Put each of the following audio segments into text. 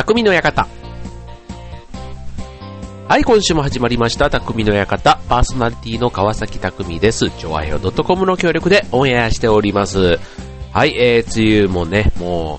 匠の館。はい、今週も始まりました、匠の館。パーソナリティの川崎匠です。ジョアヘオ .com の協力でオンエアしております。はい、えー、梅雨もね、も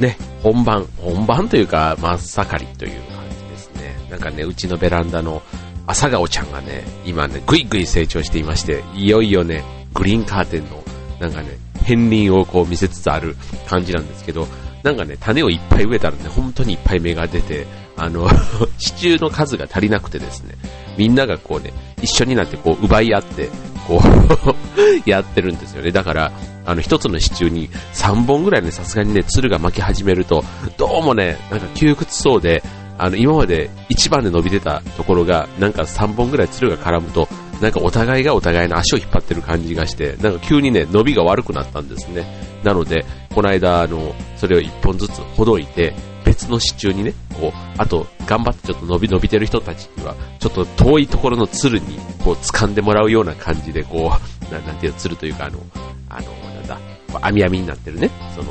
う、ね、本番、本番というか、真っ盛りという感じですね。なんかね、うちのベランダの朝顔ちゃんがね、今ね、ぐいぐい成長していまして、いよいよね、グリーンカーテンの、なんかね、片鱗をこう見せつつある感じなんですけど、なんかね、種をいっぱい植えたらね、本当にいっぱい芽が出て、あの、支柱の数が足りなくてですね、みんながこうね、一緒になってこう奪い合って、こう やってるんですよね。だから、あの、一つの支柱に3本ぐらいね、さすがにね、鶴が巻き始めると、どうもね、なんか窮屈そうで、あの、今まで一番で伸びてたところが、なんか3本ぐらい鶴が絡むと、なんかお互いがお互いの足を引っ張ってる感じがして、なんか急にね、伸びが悪くなったんですね。なので、この間、あの、それを1本ずつほどいて、別の支柱にね、こう、あと、頑張ってちょっと伸び伸びてる人たちには、ちょっと遠いところの鶴に、こう、掴んでもらうような感じで、こう、ななんていうの、鶴というか、あの、あの、なんだ、網網になってるね、その、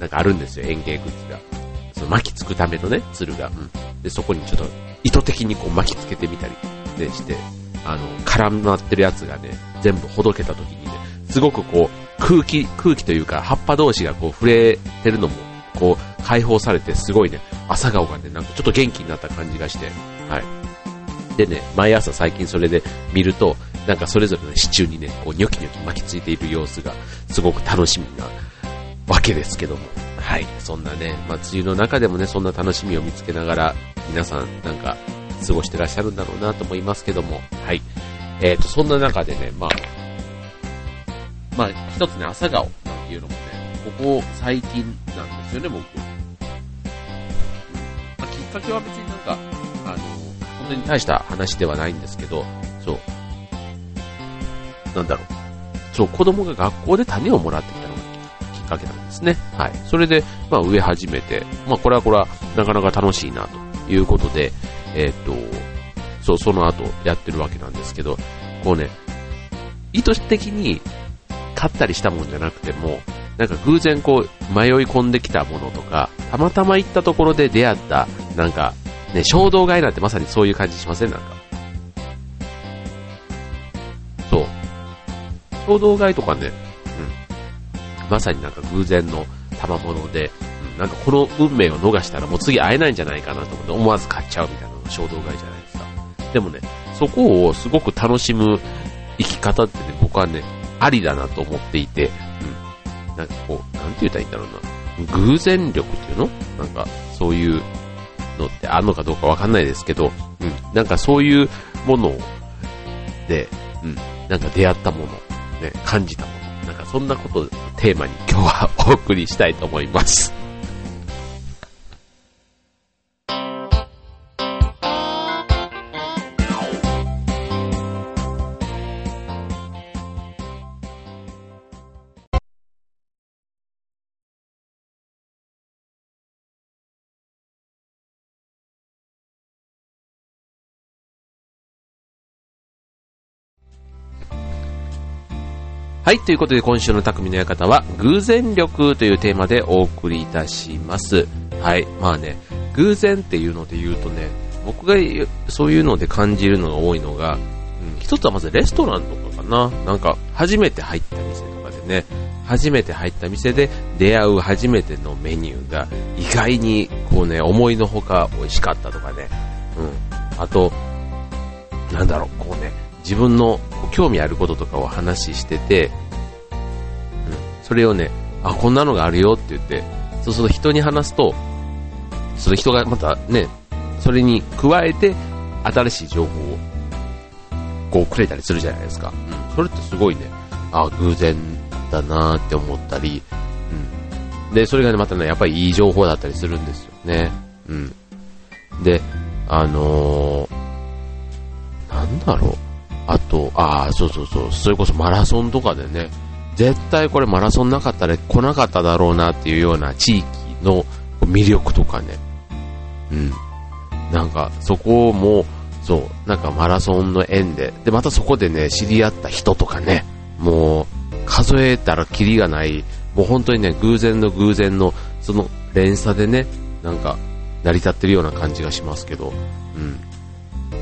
なんかあるんですよ、園芸グッズが。その巻きつくためのね、鶴が。うん。で、そこにちょっと、意図的にこう巻きつけてみたり、ね、して、あの、絡まってるやつがね、全部ほどけた時にね、すごくこう、空気、空気というか、葉っぱ同士がこう触れてるのも、こう、解放されて、すごいね、朝顔がね、なんかちょっと元気になった感じがして、はい。でね、毎朝最近それで見ると、なんかそれぞれの支柱にね、こう、ニョキニョキ巻きついている様子が、すごく楽しみなわけですけども。はい。そんなね、まあ、梅雨の中でもね、そんな楽しみを見つけながら、皆さん、なんか、過ごしてらっしゃるんだろうなと思いますけども、はい。えっ、と、そんな中でね、まあ、まあ、一つね、朝顔なんていうのもね、ここ最近なんですよね、僕。まあ、きっかけは別になんか、あの、そんなに大した話ではないんですけど、そう。なんだろう。そう、子供が学校で種をもらってきたのがきっかけなんですね。はい。それで、まあ、植え始めて、まあ、これはこれは、なかなか楽しいな、ということで、えっ、と、そう、その後やってるわけなんですけど、こうね、意図的に買ったりしたもんじゃなくても、なんか偶然こう迷い込んできたものとか、たまたま行ったところで出会った、なんか、ね、衝動買いなんてまさにそういう感じしませんなんか？そう。衝動買いとかね、うん。まさになんか偶然の賜物で、うん、なんかこの運命を逃したらもう次会えないんじゃないかなと思って思わず買っちゃうみたいなのが衝動買いじゃないですか。でもね、そこをすごく楽しむ生き方ってね、僕はね、ありだなと思っていて、うん。なんかこう、なんて言ったらいいんだろうな。偶然力っていうの？なんか、そういうのってあるのかどうかわかんないですけど、うん。なんかそういうもので、うん。なんか出会ったもの、ね、感じたもの。なんかそんなことをテーマに今日はお送りしたいと思います。はい、ということで今週の匠の館は、偶然力というテーマでお送りいたします。はい、まあね、偶然っていうので言うとね、僕がそういうので感じるのが多いのが、うん、一つはまずレストランとかかな。なんか、初めて入った店とかでね、初めて入った店で出会う初めてのメニューが意外にこうね、思いのほか美味しかったとかね。うん。あと、なんだろう、こうね、自分の興味あることとかを話してて、うん、それをね、あ、こんなのがあるよって言って、そうすると人に話すと、その人がまたね、それに加えて新しい情報をこうくれたりするじゃないですか。うん。それってすごいね、あ、偶然だなって思ったり、うん。で、それがね、またね、やっぱりいい情報だったりするんですよね。うん。で、あのー、なんだろう。あと、ああ、そうそうそう、それこそマラソンとかでね、絶対これマラソンなかったら来なかっただろうなっていうような地域の魅力とかね、うん。なんか、そこも、そう、なんかマラソンの縁で、で、またそこでね、知り合った人とかね、もう、数えたらキリがない、もう本当にね、偶然の偶然の、その連鎖でね、なんか、成り立ってるような感じがしますけど、うん。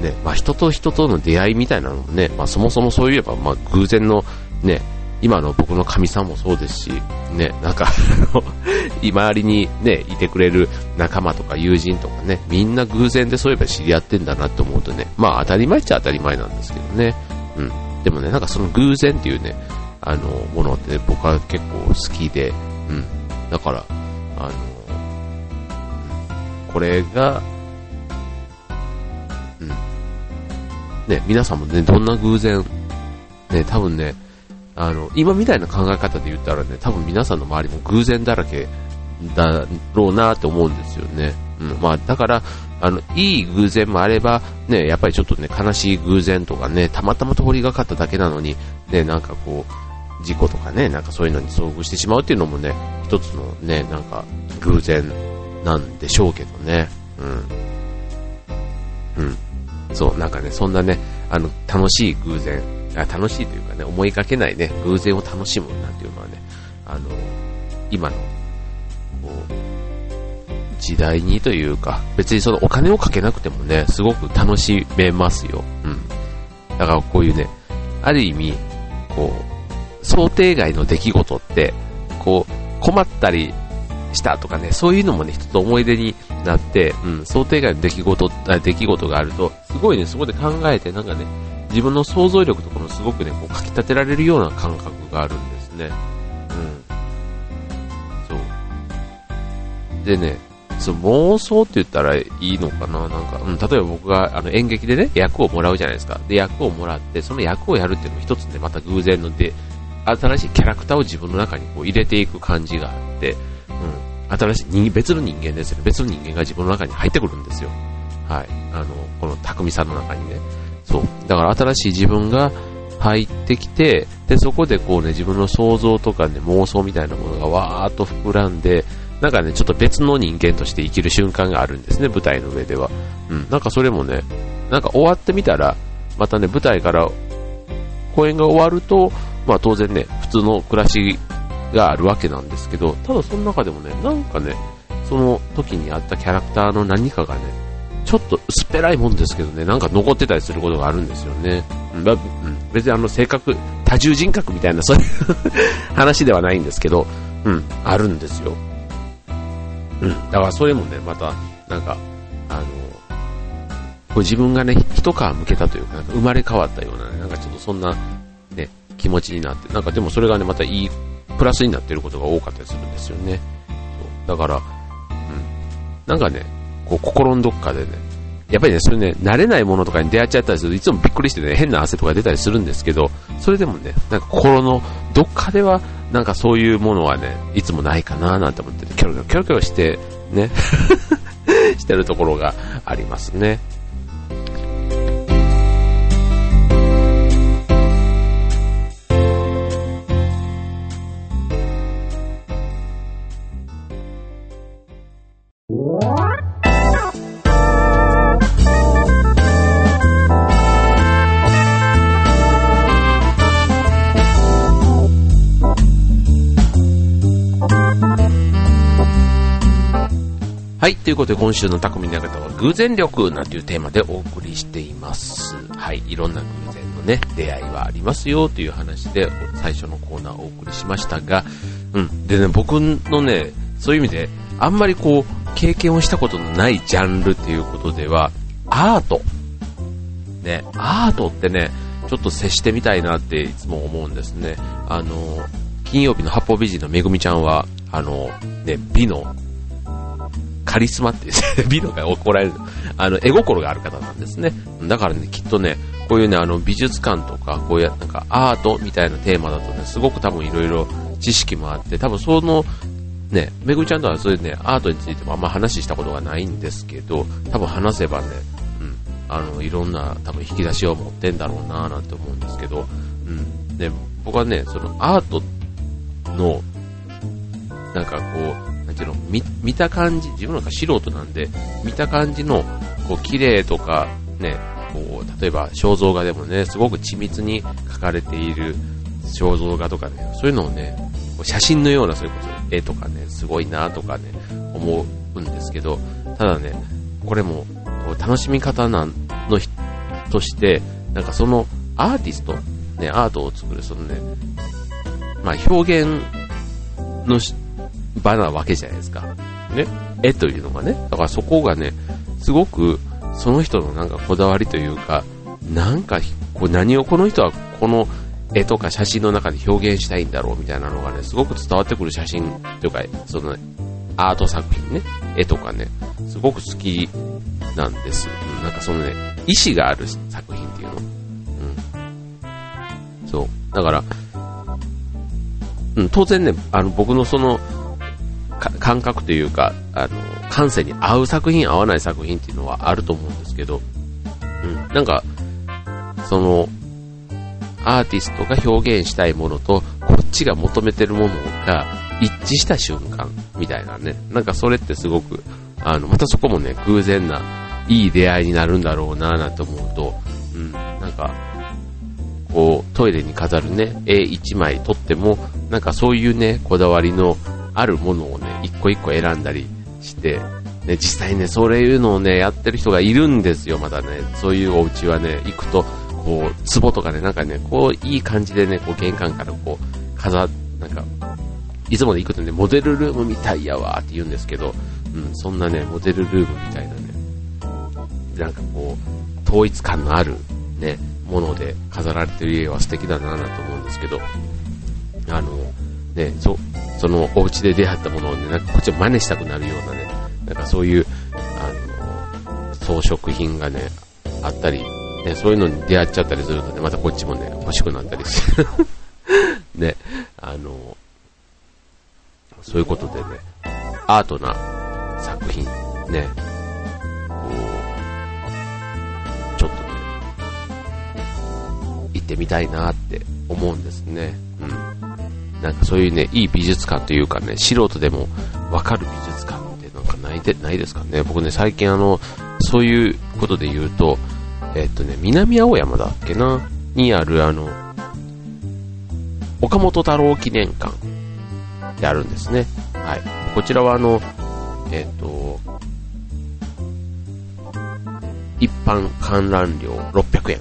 ね、まあ人と人との出会いみたいなのもね、まあそもそもそういえば、まあ偶然のね、今の僕の神さんもそうですし、ね、なんか 周りにね、いてくれる仲間とか友人とかね、みんな偶然でそういえば知り合ってんだなって思うとね、まあ当たり前っちゃ当たり前なんですけどね、うん。でもね、なんかその偶然っていうね、あの、ものって、ね、僕は結構好きで、うん。だから、あの、これが、ね、皆さんもね、どんな偶然、ね、多分ね、あの、今みたいな考え方で言ったらね、多分皆さんの周りも偶然だらけだろうなって思うんですよね。うん、まあ、だから、あの、いい偶然もあれば、ね、やっぱりちょっとね、悲しい偶然とかね、たまたま通りがかっただけなのに、ね、なんかこう、事故とかね、なんかそういうのに遭遇してしまうっていうのもね、一つのね、なんか、偶然なんでしょうけどね。うん。うん。そう、なんかね、そんなね、あの、楽しい偶然、あ楽しいというかね、思いかけないね、偶然を楽しむなんていうのはね、あの、今の、こう、時代にというか、別にそのお金をかけなくてもね、すごく楽しめますよ。うん。だからこういうね、ある意味、こう、想定外の出来事って、こう、困ったりしたとかね、そういうのもね、一つ思い出になって、うん、想定外の出来事、出来事があると、ごいね、そこで考えて、なんかね、自分の想像力とかもすごくね、こう、かき立てられるような感覚があるんですね。うん。そう。でね、そう妄想って言ったらいいのかななんか、うん、例えば僕があの演劇でね、役をもらうじゃないですか。で、役をもらって、その役をやるっていうのも一つね、また偶然ので、新しいキャラクターを自分の中にこう入れていく感じがあって、うん、新しい、別の人間ですよね。別の人間が自分の中に入ってくるんですよ。はい。あの、この匠さんの中にね。そう。だから新しい自分が入ってきて、で、そこでこうね、自分の想像とかね、妄想みたいなものがわーっと膨らんで、なんかね、ちょっと別の人間として生きる瞬間があるんですね、舞台の上では。うん、なんかそれもね、なんか終わってみたら、またね、舞台から公演が終わると、まあ当然ね、普通の暮らしがあるわけなんですけど、ただその中でもね、なんかね、その時にあったキャラクターの何かがね、ちょっと薄っぺらいもんですけどね、なんか残ってたりすることがあるんですよね。うん、別にあの性格、多重人格みたいなそういう話ではないんですけど、うん、あるんですよ。うん、だからそれもね、また、なんか、あの、こう自分がね、一皮向けたというか、なんか生まれ変わったようなね、なんかちょっとそんな、ね、気持ちになって、なんかでもそれがね、またいい、プラスになってることが多かったりするんですよね。そうだから、うん、なんかね、こう心のどっかでね、やっぱりね、それね、慣れないものとかに出会っちゃったりするといつもびっくりしてね、変な汗とか出たりするんですけど、それでもね、なんか心のどっかでは、なんかそういうものはね、いつもないかななんて思って、キョロキョロキョロキョロして、ね、してるところがありますね。はい。ということで、今週の匠の方は偶然力なんていうテーマでお送りしています。はい。いろんな偶然のね、出会いはありますよという話で、最初のコーナーをお送りしましたが、うん。でね、僕のね、そういう意味で、あんまりこう、経験をしたことのないジャンルっていうことでは、アート。ね、アートってね、ちょっと接してみたいなっていつも思うんですね。あの、金曜日の八方美人のめぐみちゃんは、あの、ね、美のカリスマって 美のが怒られる、あの、絵心がある方なんですね。だからね、きっとね、こういうね、あの、美術館とか、こういうなんかアートみたいなテーマだとね、すごく多分いろいろ知識もあって、多分その、ね、めぐみちゃんとはそういうね、アートについてもあんま話したことがないんですけど、多分話せばね、うん、あの、いろんな多分引き出しを持ってんだろうなぁなんて思うんですけど、うん、で、僕はね、そのアートの、なんかこう、なんていうの、見、見た感じ、自分なんか素人なんで、見た感じの、こう、綺麗とか、ね、こう、例えば肖像画でもね、すごく緻密に描かれている肖像画とかね、そういうのをね、写真のような、それこそ絵とかね、すごいなとかね、思うんですけど、ただね、これも楽しみ方なんのとして、なんかそのアーティスト、ね、アートを作る、そのね、まあ表現の場なわけじゃないですか。ね。絵というのがね。だからそこがね、すごくその人のなんかこだわりというか、なんかこう何をこの人はこの絵とか写真の中で表現したいんだろうみたいなのがね、すごく伝わってくる写真というか、そのアート作品ね、絵とかね、すごく好きなんです。なんかそのね、意志がある作品っていうの。うん。そう。だから、うん、当然ね、あの、僕のその、感覚というか、あの、感性に合う作品、合わない作品っていうのはあると思うんですけど、うん、なんか、その、アーティストが表現したいものと、こっちが求めてるものが一致した瞬間、みたいなね。なんかそれってすごく、あの、またそこもね、偶然な、いい出会いになるんだろうなぁ、なんて思うと、うん、なんか、こう、トイレに飾るね、絵1枚撮っても、なんかそういうね、こだわりのあるものをね、一個一個選んだりして、ね、実際ね、そういうのをね、やってる人がいるんですよ、まだね。そういうお家はね、行くと、こう、壺とかね、なんかね、こう、いい感じでね、こう、玄関からこう、飾、なんか、いつもで行くとね、モデルルームみたいやわって言うんですけど、うん、そんなね、モデルルームみたいなね、なんかこう、統一感のある、ね、もので飾られてる家は素敵だなぁと思うんですけど、あの、ね、そ、そのお家で出会ったものをね、なんかこっちを真似したくなるようなね、なんかそういう、あの、装飾品がね、あったり、ね、そういうのに出会っちゃったりするとね、またこっちもね、欲しくなったりして、ね、あの、そういうことでね、アートな作品、ね、こう、ちょっとね、行ってみたいなって思うんですね。なんかそういうね、いい美術館というかね、素人でもわかる美術館ってなんかないで、ないですかね。僕ね、最近あの、そういうことで言うと、えっとね、南青山だっけな、にあるあの、岡本太郎記念館ってあるんですね。はい。こちらはあの、えっと、一般観覧料600円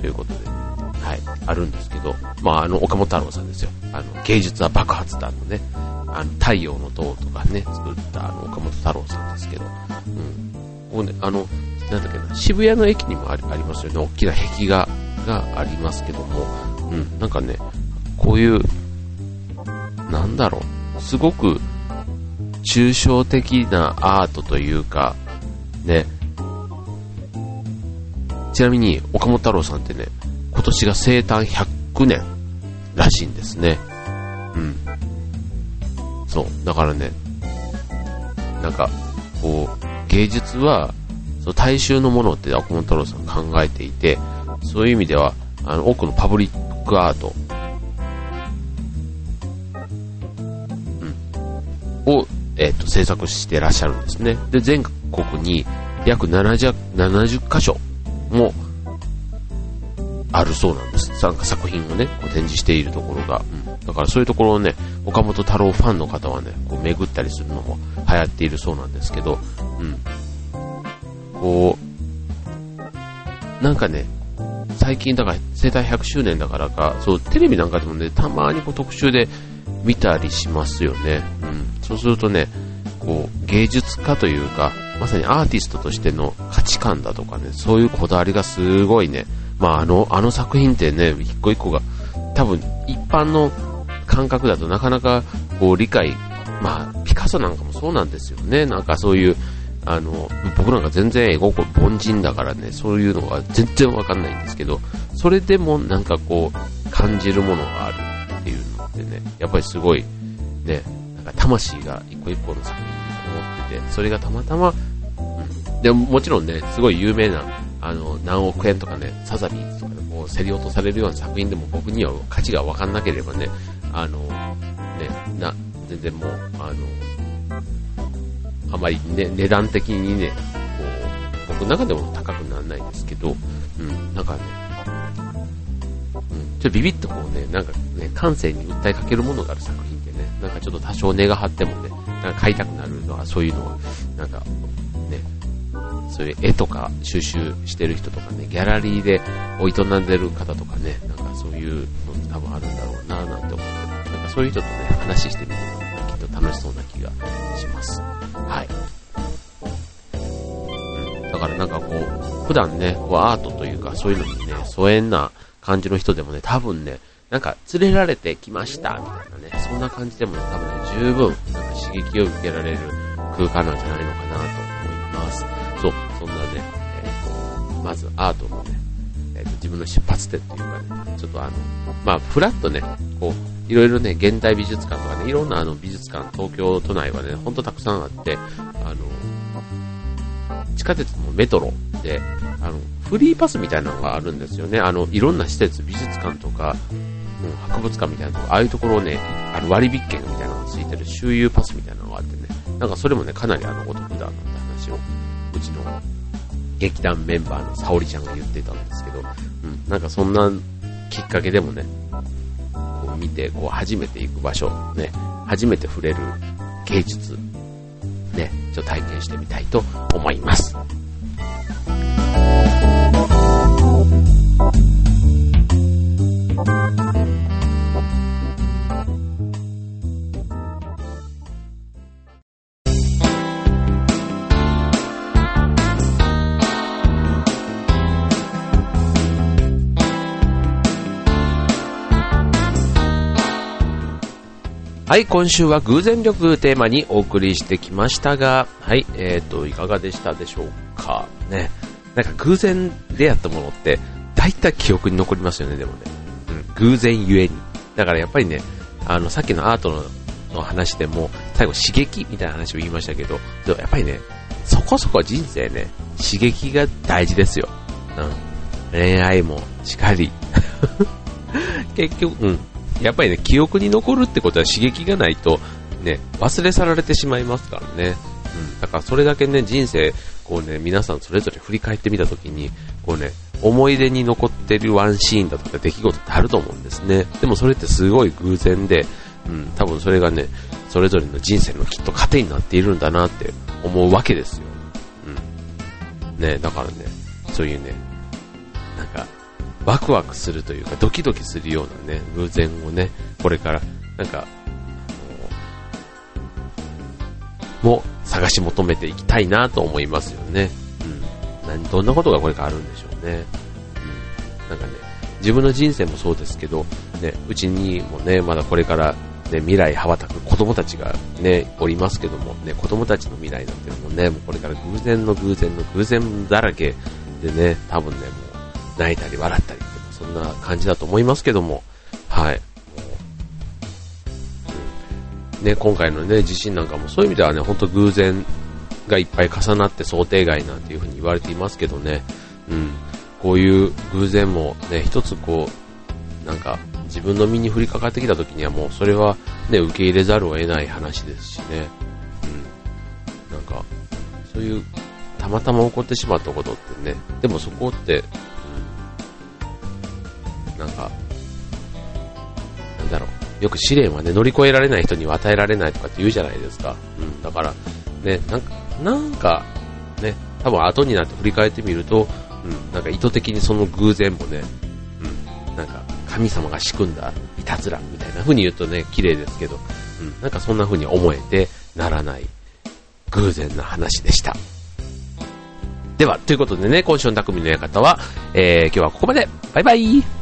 ということで、はい、あるんですけど、まあ、あの、岡本太郎さんですよ。あの、芸術は爆発だのね、あの、太陽の塔とかね、作ったあの、岡本太郎さんですけど、うん。ここね、あの、なんだっけな、渋谷の駅にもありありますよね、大きな壁画がありますけども、うん、なんかね、こういう、なんだろう、すごく、抽象的なアートというか、ね、ちなみに岡本太郎さんってね、今年が生誕100年。らしいんですね。うん。そう。だからね、なんか、こう、芸術は、その大衆のものって岡本太郎さん考えていて、そういう意味では、あの、多くのパブリックアート、うん、を、えっ、ー、と、制作してらっしゃるんですね。で、全国に約70、70箇所もあるそうなんです。なんか作品をね、こう展示しているところが。うん。だからそういうところをね、岡本太郎ファンの方はね、こう巡ったりするのも流行っているそうなんですけど、うん。こう、なんかね、最近だから生誕100周年だからか、そう、テレビなんかでもね、たまにこう特集で見たりしますよね。うん。そうするとね、こう、芸術家というか、まさにアーティストとしての価値観だとかね、そういうこだわりがすごいね、まあ、あの、あの作品ってね、一個一個が、多分、一般の感覚だとなかなか、こう、理解、まあ、ピカソなんかもそうなんですよね。なんかそういう、あの、僕なんか全然絵心凡人だからね、そういうのが全然わかんないんですけど、それでもなんかこう、感じるものがあるっていうのってね、やっぱりすごい、ね、なんか魂が一個一個の作品に思ってて、それがたまたま、うん、でももちろんね、すごい有名なあの、何億円とかね、サザビーとかでこう競り落とされるような作品でも僕には価値が分かんなければね、あの、ね、な、全然もう、あの、あまりね、値段的にね、こう、僕の中でも高くならないですけど、うん、なんかね、うん、ちょっとビビッとこうね、なんかね、感性に訴えかけるものがある作品ってね、なんかちょっと多少値が張ってもね、なんか買いたくなるのはそういうのを、なんか、そういう絵とか収集してる人とかね、ギャラリーでお営んでる方とかね、なんかそういうの多分あるんだろうななんて思って、なんかそういう人とね、話してみても、ねきっと楽しそうな気がします。はい。うん、だからなんかこう、普段ね、こうアートというかそういうのにね、疎遠な感じの人でもね、多分ね、なんか連れられてきましたみたいなね、そんな感じでもね、多分ね、十分なんか刺激を受けられる空間なんじゃないのかなと思います。そう、そんなね、え、ー、と、まずアートのね、え、ー、と、自分の出発点っていうかね、ちょっとあの、まあ、ふらっとね、こう、いろいろね、現代美術館とかね、いろんなあの美術館、東京都内はね、ほんとたくさんあって、あの、地下鉄もメトロで、あの、フリーパスみたいなのがあるんですよね。あの、いろんな施設、美術館とか、うん、博物館みたいなとこ、ああいうところをね、あの割引券みたいなのがついてる周遊パスみたいなのがあってね、なんかそれもね、かなりあの、お得だなんて話を、ちの劇団メンバーの沙織ちゃんが言ってたんですけど、うん、なんかそんなきっかけでもね、こう見て、こう初めて行く場所、ね、初めて触れる芸術、ね、ちょっと体験してみたいと思います。はい、今週は偶然力テーマにお送りしてきましたが、はい、えーと、いかがでしたでしょうか？ね。なんか偶然出会ったものって、大体記憶に残りますよね、でもね。うん、偶然ゆえに。だからやっぱりね、あの、さっきのアートのの話でも、最後刺激みたいな話を言いましたけど、でもやっぱりね、そこそこ人生ね、刺激が大事ですよ。うん。恋愛もしかり。結局、うん。やっぱりね、記憶に残るってことは刺激がないと、ね、忘れ去られてしまいますからね。うん。だからそれだけね、人生、こうね、皆さんそれぞれ振り返ってみたときに、こうね、思い出に残ってるワンシーンだとか出来事ってあると思うんですね。でもそれってすごい偶然で、うん、多分それがね、それぞれの人生のきっと糧になっているんだなって思うわけですよ。うん。ね、だからね、そういうね、なんか、ワクワクするというか、ドキドキするようなね、偶然をね、これから、なんか、も探し求めていきたいなと思いますよね。うん。何、どんなことがこれからあるんでしょうね。うん。なんかね、自分の人生もそうですけど、ね、うちにもね、まだこれから、ね、未来羽ばたく子供たちがね、おりますけども、ね、子供たちの未来なんていうのもね、もうこれから偶然の偶然の偶然だらけでね、多分ね、もう泣いたり笑ったりそんな感じだと思いますけども、はい。ね、今回のね、地震なんかもそういう意味ではね、ほんと偶然がいっぱい重なって想定外なんていう風に言われていますけどね、うん、こういう偶然もね、一つこう、なんか自分の身に降りかかってきた時にはもうそれはね、受け入れざるを得ない話ですしね、うん、なんか、そういうたまたま起こってしまったことってね、でもそこってよく試練はね、乗り越えられない人には与えられないとかって言うじゃないですか。うん、だから、ね、なんか、なんか、ね、多分後になって振り返ってみると、うん、なんか意図的にその偶然もね、うん、なんか神様が仕組んだいたずらみたいな風に言うとね、綺麗ですけど、うん、なんかそんな風に思えてならない偶然な話でした。では、ということでね、今週の匠の館は、えー、今日はここまで。バイバイ